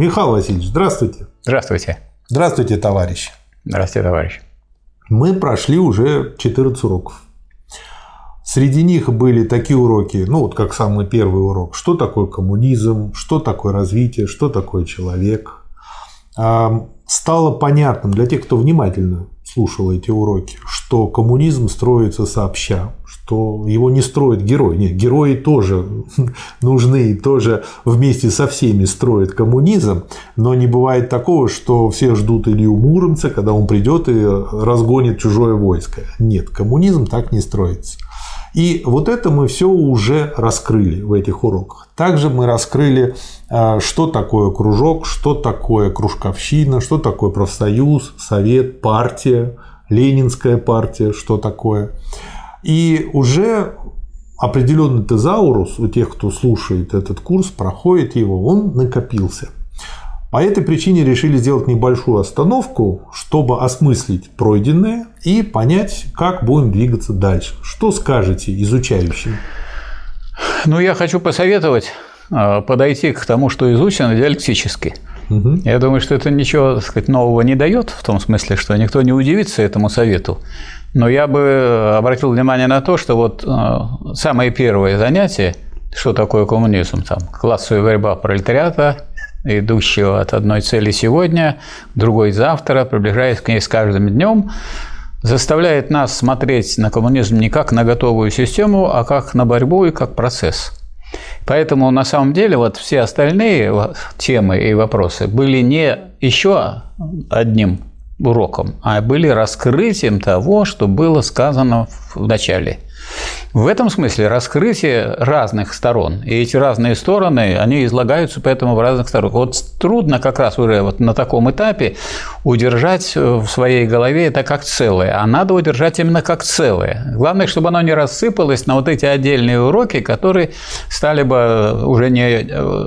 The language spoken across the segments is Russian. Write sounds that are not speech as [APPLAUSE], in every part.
Михаил Васильевич, здравствуйте. Здравствуйте. Здравствуйте, товарищи. Здравствуйте, товарищ. Мы прошли уже 14 уроков. Среди них были такие уроки, ну вот как самый первый урок, что такое коммунизм, что такое развитие, что такое человек. А, стало понятным для тех, кто внимательно слушал эти уроки, что коммунизм строится сообща, что его не строит герой. Нет, герои тоже [LAUGHS] нужны тоже вместе со всеми строят коммунизм, но не бывает такого, что все ждут Илью Муромца, когда он придет и разгонит чужое войско. Нет, коммунизм так не строится. И вот это мы все уже раскрыли в этих уроках. Также мы раскрыли, а, что такое кружок, что такое кружковщина, что такое профсоюз, совет, партия, ленинская партия, что такое. И уже определенный тезаурус у тех, кто слушает этот курс, проходит его, он накопился – по этой причине решили сделать небольшую остановку, чтобы осмыслить пройденное и понять, как будем двигаться дальше. Что скажете изучающим? Ну, я хочу посоветовать а, подойти к тому, что изучено диалектически. Угу. Я думаю, что это ничего так сказать, нового не дает, в том смысле, что никто не удивится этому совету. Но я бы обратил внимание на то, что вот а, самое первое занятие, что такое коммунизм, там, классовая борьба пролетариата, идущего от одной цели сегодня, другой завтра, приближаясь к ней с каждым днем, заставляет нас смотреть на коммунизм не как на готовую систему, а как на борьбу и как процесс. Поэтому на самом деле вот все остальные темы и вопросы были не еще одним уроком, а были раскрытием того, что было сказано в начале – в этом смысле раскрытие разных сторон. И эти разные стороны, они излагаются поэтому в разных сторонах. Вот трудно как раз уже вот на таком этапе удержать в своей голове это как целое. А надо удержать именно как целое. Главное, чтобы оно не рассыпалось на вот эти отдельные уроки, которые стали бы уже не э,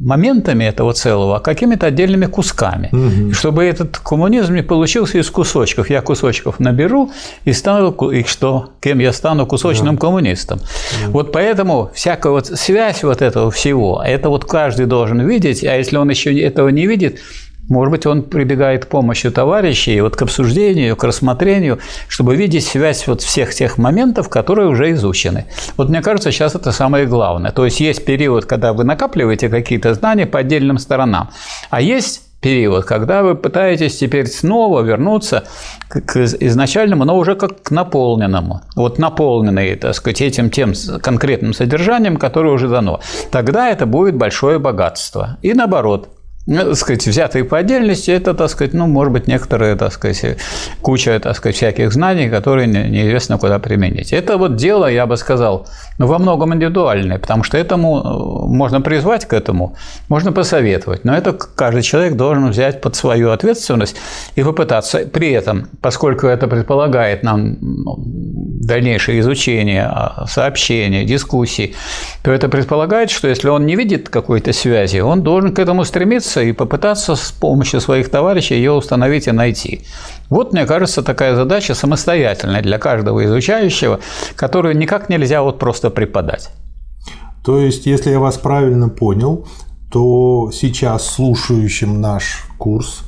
моментами этого целого, а какими-то отдельными кусками. Угу. Чтобы этот коммунизм не получился из кусочков. Я кусочков наберу и стану, и что? Кем я стану? Кусочным да коммунистом. Mm. Вот поэтому всякая вот связь вот этого всего, это вот каждый должен видеть, а если он еще этого не видит, может быть, он прибегает к помощи товарищей вот к обсуждению, к рассмотрению, чтобы видеть связь вот всех тех моментов, которые уже изучены. Вот мне кажется, сейчас это самое главное. То есть есть период, когда вы накапливаете какие-то знания по отдельным сторонам, а есть период, когда вы пытаетесь теперь снова вернуться к изначальному, но уже как к наполненному. Вот наполненный, так сказать, этим тем конкретным содержанием, которое уже дано. Тогда это будет большое богатство. И наоборот, так сказать, взятые по отдельности, это, так сказать, ну, может быть, некоторые, так сказать, куча, так сказать, всяких знаний, которые неизвестно куда применить. Это вот дело, я бы сказал, ну, во многом индивидуальное, потому что этому э, можно призвать к этому, можно посоветовать, но это каждый человек должен взять под свою ответственность и попытаться. При этом, поскольку это предполагает нам ну, дальнейшее изучение, а, сообщения, дискуссий, то это предполагает, что если он не видит какой-то связи, он должен к этому стремиться и попытаться с помощью своих товарищей ее установить и найти. Вот, мне кажется, такая задача самостоятельная для каждого изучающего, которую никак нельзя вот просто преподать. То есть, если я вас правильно понял, то сейчас слушающим наш курс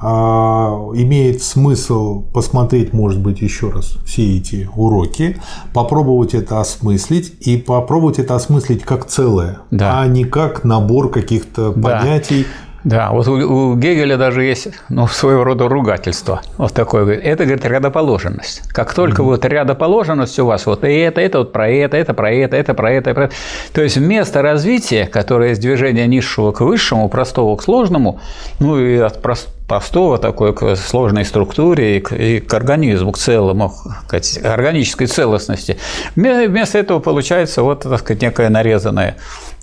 а, имеет смысл посмотреть, может быть, еще раз все эти уроки, попробовать это осмыслить и попробовать это осмыслить как целое, да. а не как набор каких-то да. понятий. Да, вот у, Гегеля даже есть ну, своего рода ругательство. Вот такое. Это, говорит, рядоположенность. Как только mm-hmm. вот рядоположенность у вас, вот и это, это вот про это, это про это, это про это, про это. То есть вместо развития, которое из движения низшего к высшему, простого к сложному, ну и от простого простого такой к сложной структуре и к, и к организму, к целому, к органической целостности. Вместо этого получается вот, так сказать, некая нарезанная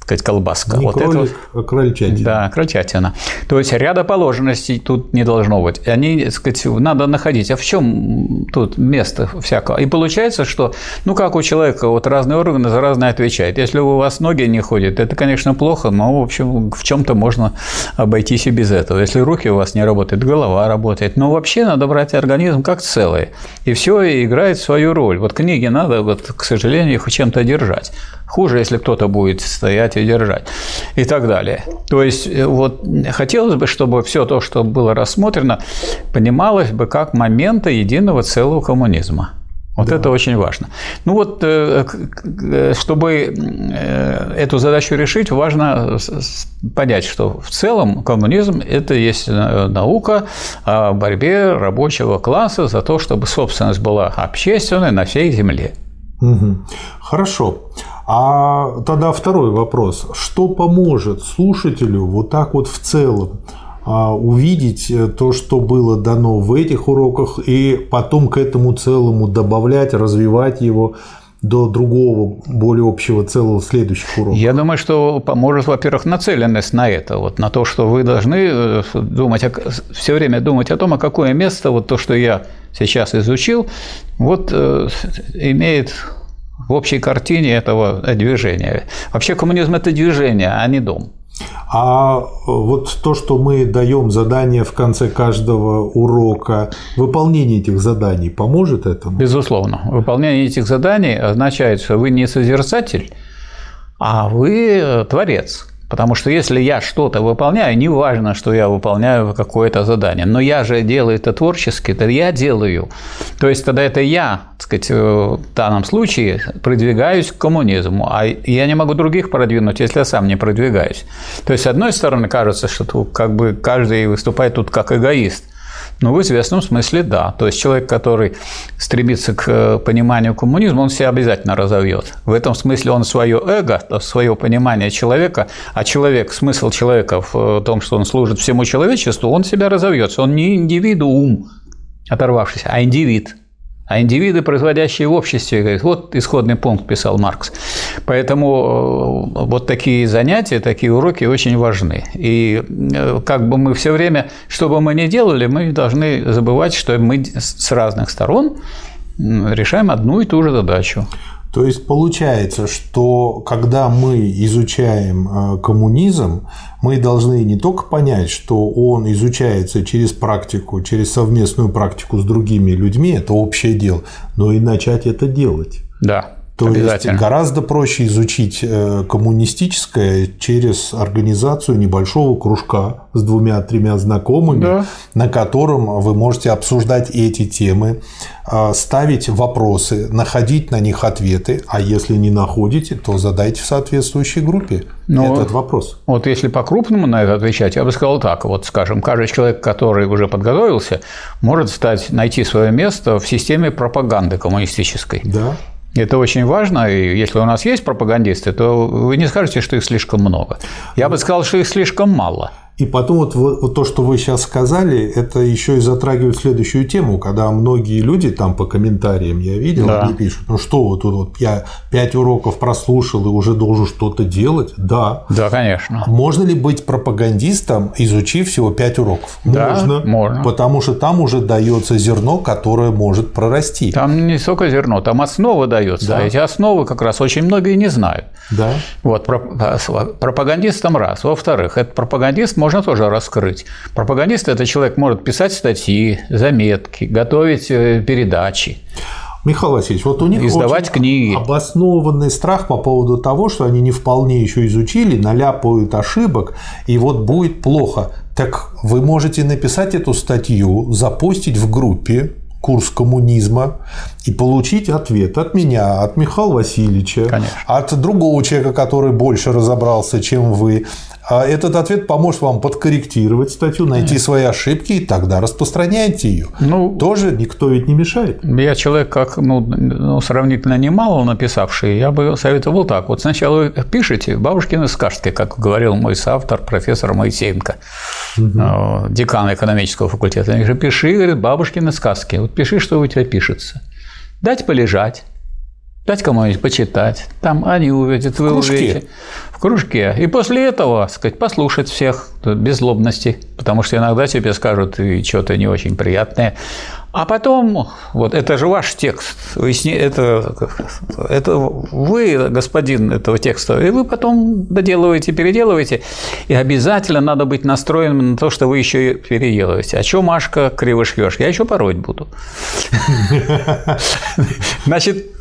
сказать, колбаска. Не вот кролик, это, а крольчатина. Да, крольчатина. То есть рядоположенностей тут не должно быть. Они, так сказать, надо находить. А в чем тут место всякого? И получается, что, ну, как у человека, вот разные органы за разные отвечают. Если у вас ноги не ходят, это, конечно, плохо, но, в общем, в чем-то можно обойтись и без этого. Если руки у вас не работают, голова работает. Но вообще надо брать организм как целое. И все играет свою роль. Вот книги надо, вот, к сожалению, их чем-то держать. Хуже, если кто-то будет стоять и держать и так далее. То есть э, вот хотелось бы, чтобы все то, что было рассмотрено, понималось бы как моменты единого целого коммунизма. Вот да. это очень важно. Ну вот, э, чтобы э, эту задачу решить, важно понять, что в целом коммунизм – это есть наука о борьбе рабочего класса за то, чтобы собственность была общественной на всей земле. Угу. Хорошо. А тогда второй вопрос. Что поможет слушателю вот так вот в целом а, увидеть э, то, что было дано в этих уроках, и потом к этому целому добавлять, развивать его до другого, более общего целого следующих уроков? Я думаю, что поможет, во-первых, нацеленность на это, вот, на то, что вы должны э, думать, все время думать о том, а какое место вот то, что я сейчас изучил, вот э, имеет в общей картине этого движения. Вообще коммунизм – это движение, а не дом. А вот то, что мы даем задания в конце каждого урока, выполнение этих заданий поможет этому? Безусловно. Выполнение этих заданий означает, что вы не созерцатель, а вы творец. Потому что если я что-то выполняю, не важно, что я выполняю какое-то задание, но я же делаю это творчески, это я делаю. То есть тогда это я, так сказать, в данном случае продвигаюсь к коммунизму, а я не могу других продвинуть, если я сам не продвигаюсь. То есть, с одной стороны, кажется, что как бы каждый выступает тут как эгоист – ну, в известном смысле да. То есть человек, который стремится к э, пониманию коммунизма, он себя обязательно разовьет. В этом смысле он свое эго, свое понимание человека, а человек, смысл человека в э, том, что он служит всему человечеству, он себя разовьется. Он не индивидуум, оторвавшийся, а индивид – а индивиды, производящие в обществе, говорит, вот исходный пункт писал Маркс. Поэтому э, вот такие занятия, такие уроки очень важны. И э, как бы мы все время, что бы мы ни делали, мы должны забывать, что мы с разных сторон решаем одну и ту же задачу. То есть получается, что когда мы изучаем э, коммунизм, мы должны не только понять, что он изучается через практику, через совместную практику с другими людьми, это общее дело, но и начать это делать. Да. То есть гораздо проще изучить э, коммунистическое через организацию небольшого кружка с двумя-тремя знакомыми, да. на котором вы можете обсуждать эти темы, э, ставить вопросы, находить на них ответы, а если не находите, то задайте в соответствующей группе ну, этот вопрос. Вот если по-крупному на это отвечать, я бы сказал так. Вот, скажем, каждый человек, который уже подготовился, может стать, найти свое место в системе пропаганды коммунистической. Да. Это очень важно, и если у нас есть пропагандисты, то вы не скажете, что их слишком много. Я бы сказал, что их слишком мало. И потом вот, вот, то, что вы сейчас сказали, это еще и затрагивает следующую тему, когда многие люди там по комментариям я видел, да. пишут, ну что вот вот я пять уроков прослушал и уже должен что-то делать, да. Да, конечно. Можно ли быть пропагандистом, изучив всего пять уроков? Да, можно, можно. Потому что там уже дается зерно, которое может прорасти. Там не только зерно, там основа дается. Да. Эти основы как раз очень многие не знают. Да. Вот пропагандистом раз. Во-вторых, этот пропагандист можно тоже раскрыть. Пропагандист – это человек может писать статьи, заметки, готовить э, передачи. Михаил Васильевич, вот у них издавать книги. обоснованный страх по поводу того, что они не вполне еще изучили, наляпают ошибок, и вот будет плохо. Так вы можете написать эту статью, запустить в группе, курс коммунизма и получить ответ от меня, от Михаила Васильевича, Конечно. от другого человека, который больше разобрался, чем вы, этот ответ поможет вам подкорректировать статью, найти свои ошибки, и тогда распространяйте ее. Ну, Тоже никто ведь не мешает. Я человек, как ну, ну, сравнительно немало написавший, я бы советовал так. Вот сначала вы пишете бабушкины сказки, как говорил мой соавтор, профессор Моисеенко, угу. декан экономического факультета. Он говорит, пиши, говорит, бабушкины сказки. Вот пиши, что у тебя пишется. Дать полежать, дать кому-нибудь почитать. Там они увидят, вы увидите. В кружке. И после этого, сказать, послушать всех без злобности, потому что иногда тебе скажут и что-то не очень приятное. А потом, вот это же ваш текст, вы, это, это вы, господин этого текста, и вы потом доделываете, переделываете, и обязательно надо быть настроенным на то, что вы еще и переделываете. А что, Машка, криво шьешь? Я еще пороть буду. [LAUGHS] Значит,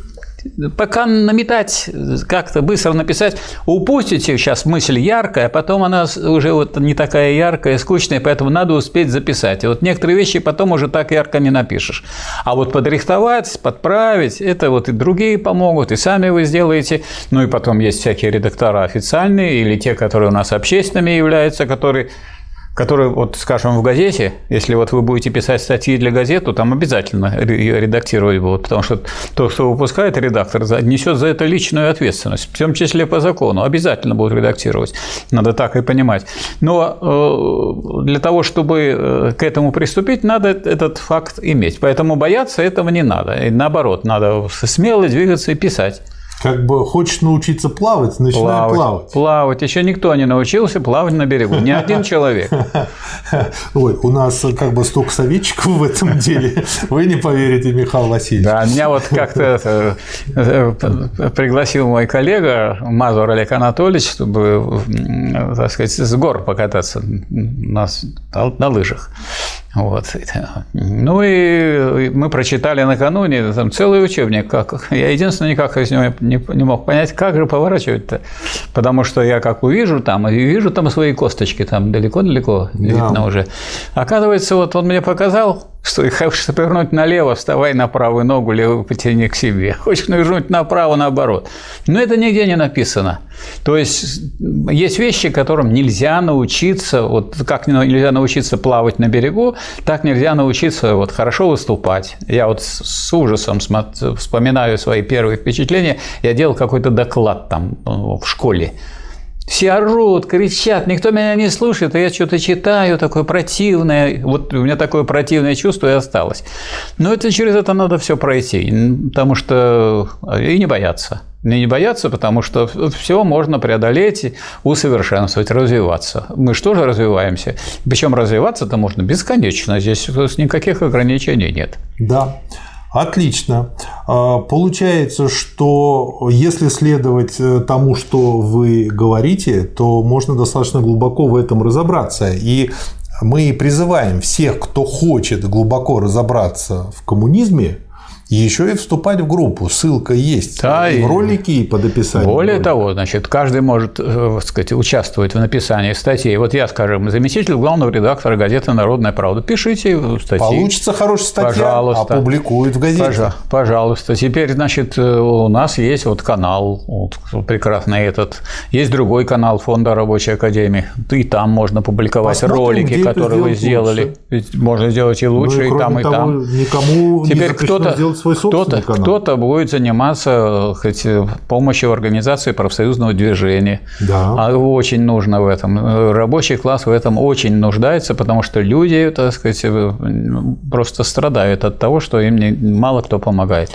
пока наметать, как-то быстро написать, упустите сейчас мысль яркая, а потом она уже вот не такая яркая, скучная, поэтому надо успеть записать. И вот некоторые вещи потом уже так ярко не напишешь. А вот подрихтовать, подправить, это вот и другие помогут, и сами вы сделаете. Ну и потом есть всякие редактора официальные или те, которые у нас общественными являются, которые который, вот, скажем, в газете, если вот вы будете писать статьи для газет, то там обязательно редактировать будут, потому что тот, кто выпускает редактор, несет за это личную ответственность, в том числе по закону, обязательно будут редактировать. Надо так и понимать. Но э, для того, чтобы э, к этому приступить, надо этот факт иметь. Поэтому бояться этого не надо. И наоборот, надо смело двигаться и писать как бы хочешь научиться плавать, начинай плавать. Плавать. Плавать. Еще никто не научился плавать на берегу. Ни один человек. [LAUGHS] Ой, у нас как бы столько советчиков в этом [LAUGHS] деле. Вы не поверите, Михаил Васильевич. Да, меня вот как-то э, пригласил мой коллега Мазур Олег Анатольевич, чтобы, так сказать, с гор покататься на лыжах. Вот. Ну и мы прочитали накануне там целый учебник. Как... Я единственное никак из него не, не мог понять, как же поворачивать-то. Потому что я как увижу там, и вижу там свои косточки, там далеко-далеко видно да. уже. Оказывается, вот он мне показал, что хочешь повернуть налево, вставай на правую ногу, левую потяни к себе. [LAUGHS] Хочешь повернуть направо, наоборот. Но это нигде не написано. То есть есть вещи, которым нельзя научиться, вот как нельзя научиться плавать на берегу, так нельзя научиться вот хорошо выступать. Я вот с ужасом вспоминаю свои первые впечатления. Я делал какой-то доклад там в школе. Все орут, кричат, никто меня не слушает, а я что-то читаю, такое противное. Вот у меня такое противное чувство и осталось. Но это через это надо все пройти, потому что и не бояться. И не бояться, потому что все можно преодолеть, усовершенствовать, развиваться. Мы что же развиваемся? Причем развиваться-то можно бесконечно. Здесь никаких ограничений нет. Да. Отлично. А, получается, что если следовать э, тому, что вы говорите, то можно достаточно глубоко в этом разобраться. И мы призываем всех, кто хочет глубоко разобраться в коммунизме, еще и вступать в группу. Ссылка есть да, и в ролике, и под описанием. Более ролика. того, значит, каждый может э, сказать, участвовать в написании статей. Вот я, скажем, заместитель главного редактора газеты «Народная правда». Пишите статьи. Получится хорошая статья, пожалуйста. опубликуют в газете. Пожалуйста. Теперь, значит, э, у нас есть вот канал, вот, прекрасный этот. Есть другой канал Фонда Рабочей Академии. И там можно публиковать Посмотрим, ролики, которые вы сделали. Ведь можно сделать и лучше, ну, и, и там, того, и там. Никому Теперь кто-то свой собственный кто-то, канал. Кто-то будет заниматься хоть, помощью в организации профсоюзного движения. Да. А очень нужно в этом. Рабочий класс в этом очень нуждается, потому что люди, так сказать, просто страдают от того, что им не, мало кто помогает.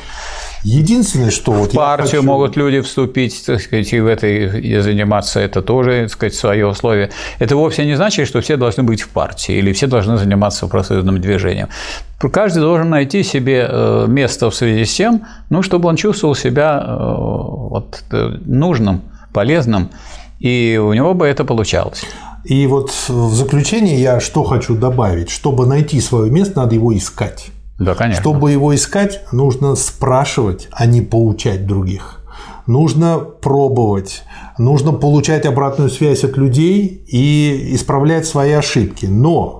Единственное, что вот в партию хочу... могут люди вступить, так сказать, и в этой и заниматься, это тоже, так сказать, свое условие. Это вовсе не значит, что все должны быть в партии или все должны заниматься профсоюзным движением. Каждый должен найти себе э, место в связи с тем, ну, чтобы он чувствовал себя э, вот, э, нужным, полезным, и у него бы это получалось. И вот в заключение я что хочу добавить. Чтобы найти свое место, надо его искать. Да, конечно. Чтобы его искать, нужно спрашивать, а не поучать других. Нужно пробовать, нужно получать обратную связь от людей и исправлять свои ошибки. Но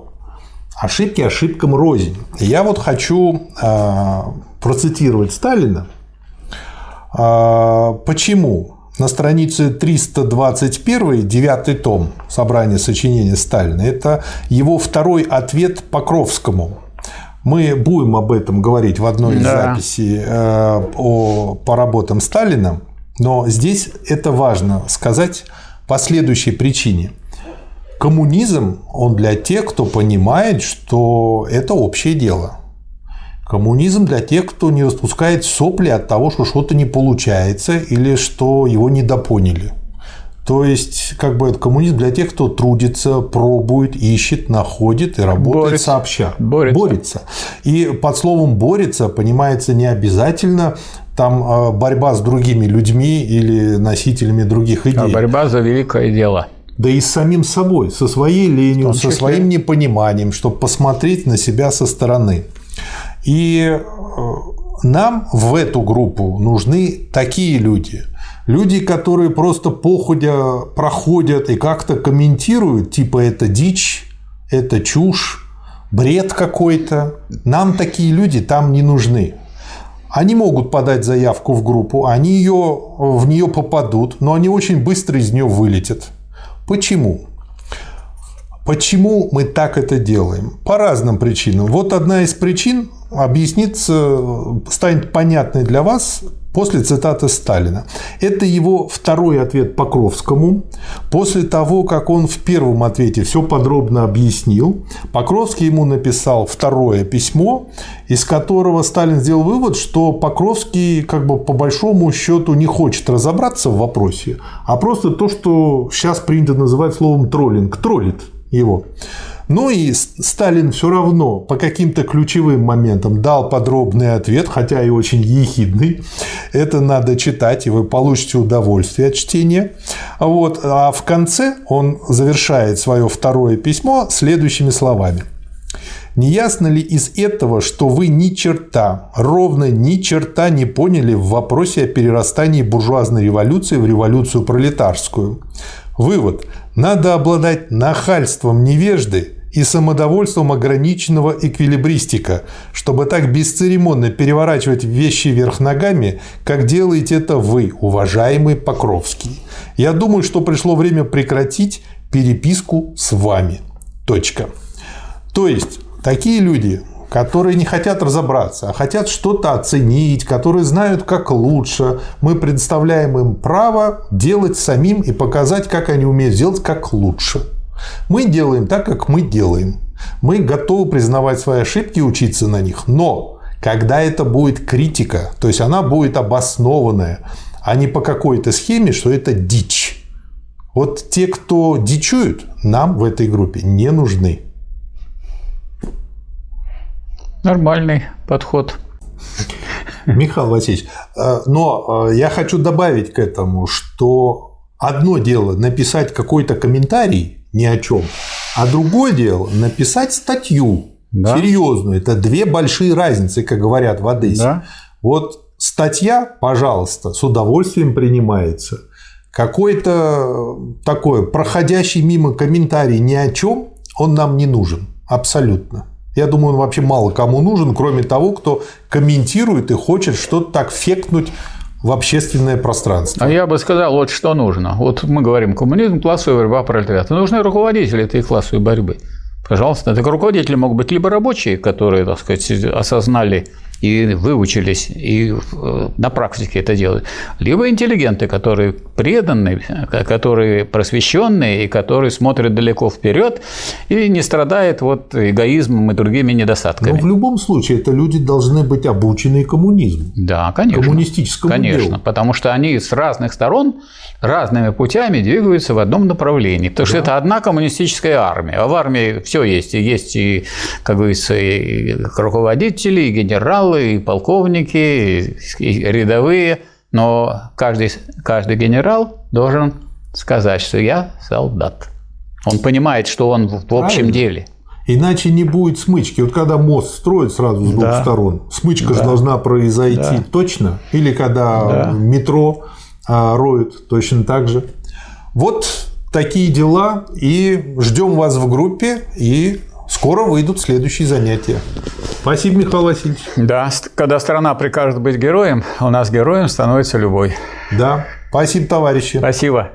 ошибки ошибкам рознь. Я вот хочу э, процитировать Сталина. Э, почему? На странице 321, девятый том собрания сочинений Сталина, это его второй ответ Покровскому. Мы будем об этом говорить в одной из да. записей э, о, по работам Сталина, но здесь это важно сказать по следующей причине. Коммунизм, он для тех, кто понимает, что это общее дело. Коммунизм для тех, кто не распускает сопли от того, что что-то не получается или что его недопоняли. То есть, как бы это коммунизм для тех, кто трудится, пробует, ищет, находит и работает борется. сообща. Борется. борется. И под словом борется понимается не обязательно там а, борьба с другими людьми или носителями других идей. А борьба за великое дело. Да и с самим собой, со своей ленью, со своим непониманием, чтобы посмотреть на себя со стороны. И э, нам в эту группу нужны такие люди. Люди, которые просто походя проходят и как-то комментируют, типа это дичь, это чушь, бред какой-то. Нам такие люди там не нужны. Они могут подать заявку в группу, они ее, в нее попадут, но они очень быстро из нее вылетят. Почему? Почему мы так это делаем? По разным причинам. Вот одна из причин объяснится, станет понятной для вас после цитаты Сталина. Это его второй ответ Покровскому. После того, как он в первом ответе все подробно объяснил, Покровский ему написал второе письмо, из которого Сталин сделал вывод, что Покровский как бы по большому счету не хочет разобраться в вопросе, а просто то, что сейчас принято называть словом троллинг, троллит его. Ну и Сталин все равно по каким-то ключевым моментам дал подробный ответ, хотя и очень ехидный. Это надо читать, и вы получите удовольствие от чтения. Вот. А в конце он завершает свое второе письмо следующими словами. Не ясно ли из этого, что вы ни черта, ровно ни черта не поняли в вопросе о перерастании буржуазной революции в революцию пролетарскую? Вывод. Надо обладать нахальством невежды и самодовольством ограниченного эквилибристика, чтобы так бесцеремонно переворачивать вещи вверх ногами, как делаете это вы, уважаемый Покровский. Я думаю, что пришло время прекратить переписку с вами. Точка. То есть, такие люди, которые не хотят разобраться, а хотят что-то оценить, которые знают, как лучше. Мы предоставляем им право делать самим и показать, как они умеют сделать как лучше. Мы делаем так, как мы делаем. Мы готовы признавать свои ошибки и учиться на них. Но когда это будет критика, то есть она будет обоснованная, а не по какой-то схеме, что это дичь. Вот те, кто дичуют, нам в этой группе не нужны. Нормальный подход. Михаил Васильевич, э, но э, я хочу добавить к этому, что одно дело написать какой-то комментарий, ни о чем. А другое дело написать статью да. серьезную. Это две большие разницы, как говорят в Одессе. Да. Вот статья, пожалуйста, с удовольствием принимается. Какой-то такой проходящий мимо комментарий ни о чем, он нам не нужен. Абсолютно. Я думаю, он вообще мало кому нужен, кроме того, кто комментирует и хочет что-то так фекнуть в общественное пространство. А я бы сказал, вот что нужно. Вот мы говорим, коммунизм, классовая борьба, пролетариат. Нужны руководители этой классовой борьбы. Пожалуйста, так руководители могут быть либо рабочие, которые, так сказать, осознали и выучились, и э, на практике это делают, либо интеллигенты, которые преданные, которые просвещенные и которые смотрят далеко вперед и не страдают вот эгоизмом и другими недостатками. Но в любом случае это люди должны быть обучены коммунизму. Да, конечно. Коммунистическому Конечно, делу. потому что они с разных сторон разными путями двигаются в одном направлении. Потому да. что это одна коммунистическая армия. А в армии все есть. И есть и, как говорится, и руководители, и генералы, и полковники, и рядовые. Но каждый, каждый генерал должен сказать, что я солдат. Он понимает, что он в общем Правильно. деле. Иначе не будет смычки. Вот когда мост строят сразу с двух да. сторон, смычка да. же должна произойти да. точно. Или когда да. метро а, роют точно так же. Вот такие дела. И ждем вас в группе. И скоро выйдут следующие занятия. Спасибо, Михаил Васильевич. Да, когда страна прикажет быть героем, у нас героем становится любой. Да. Спасибо, товарищи. Спасибо.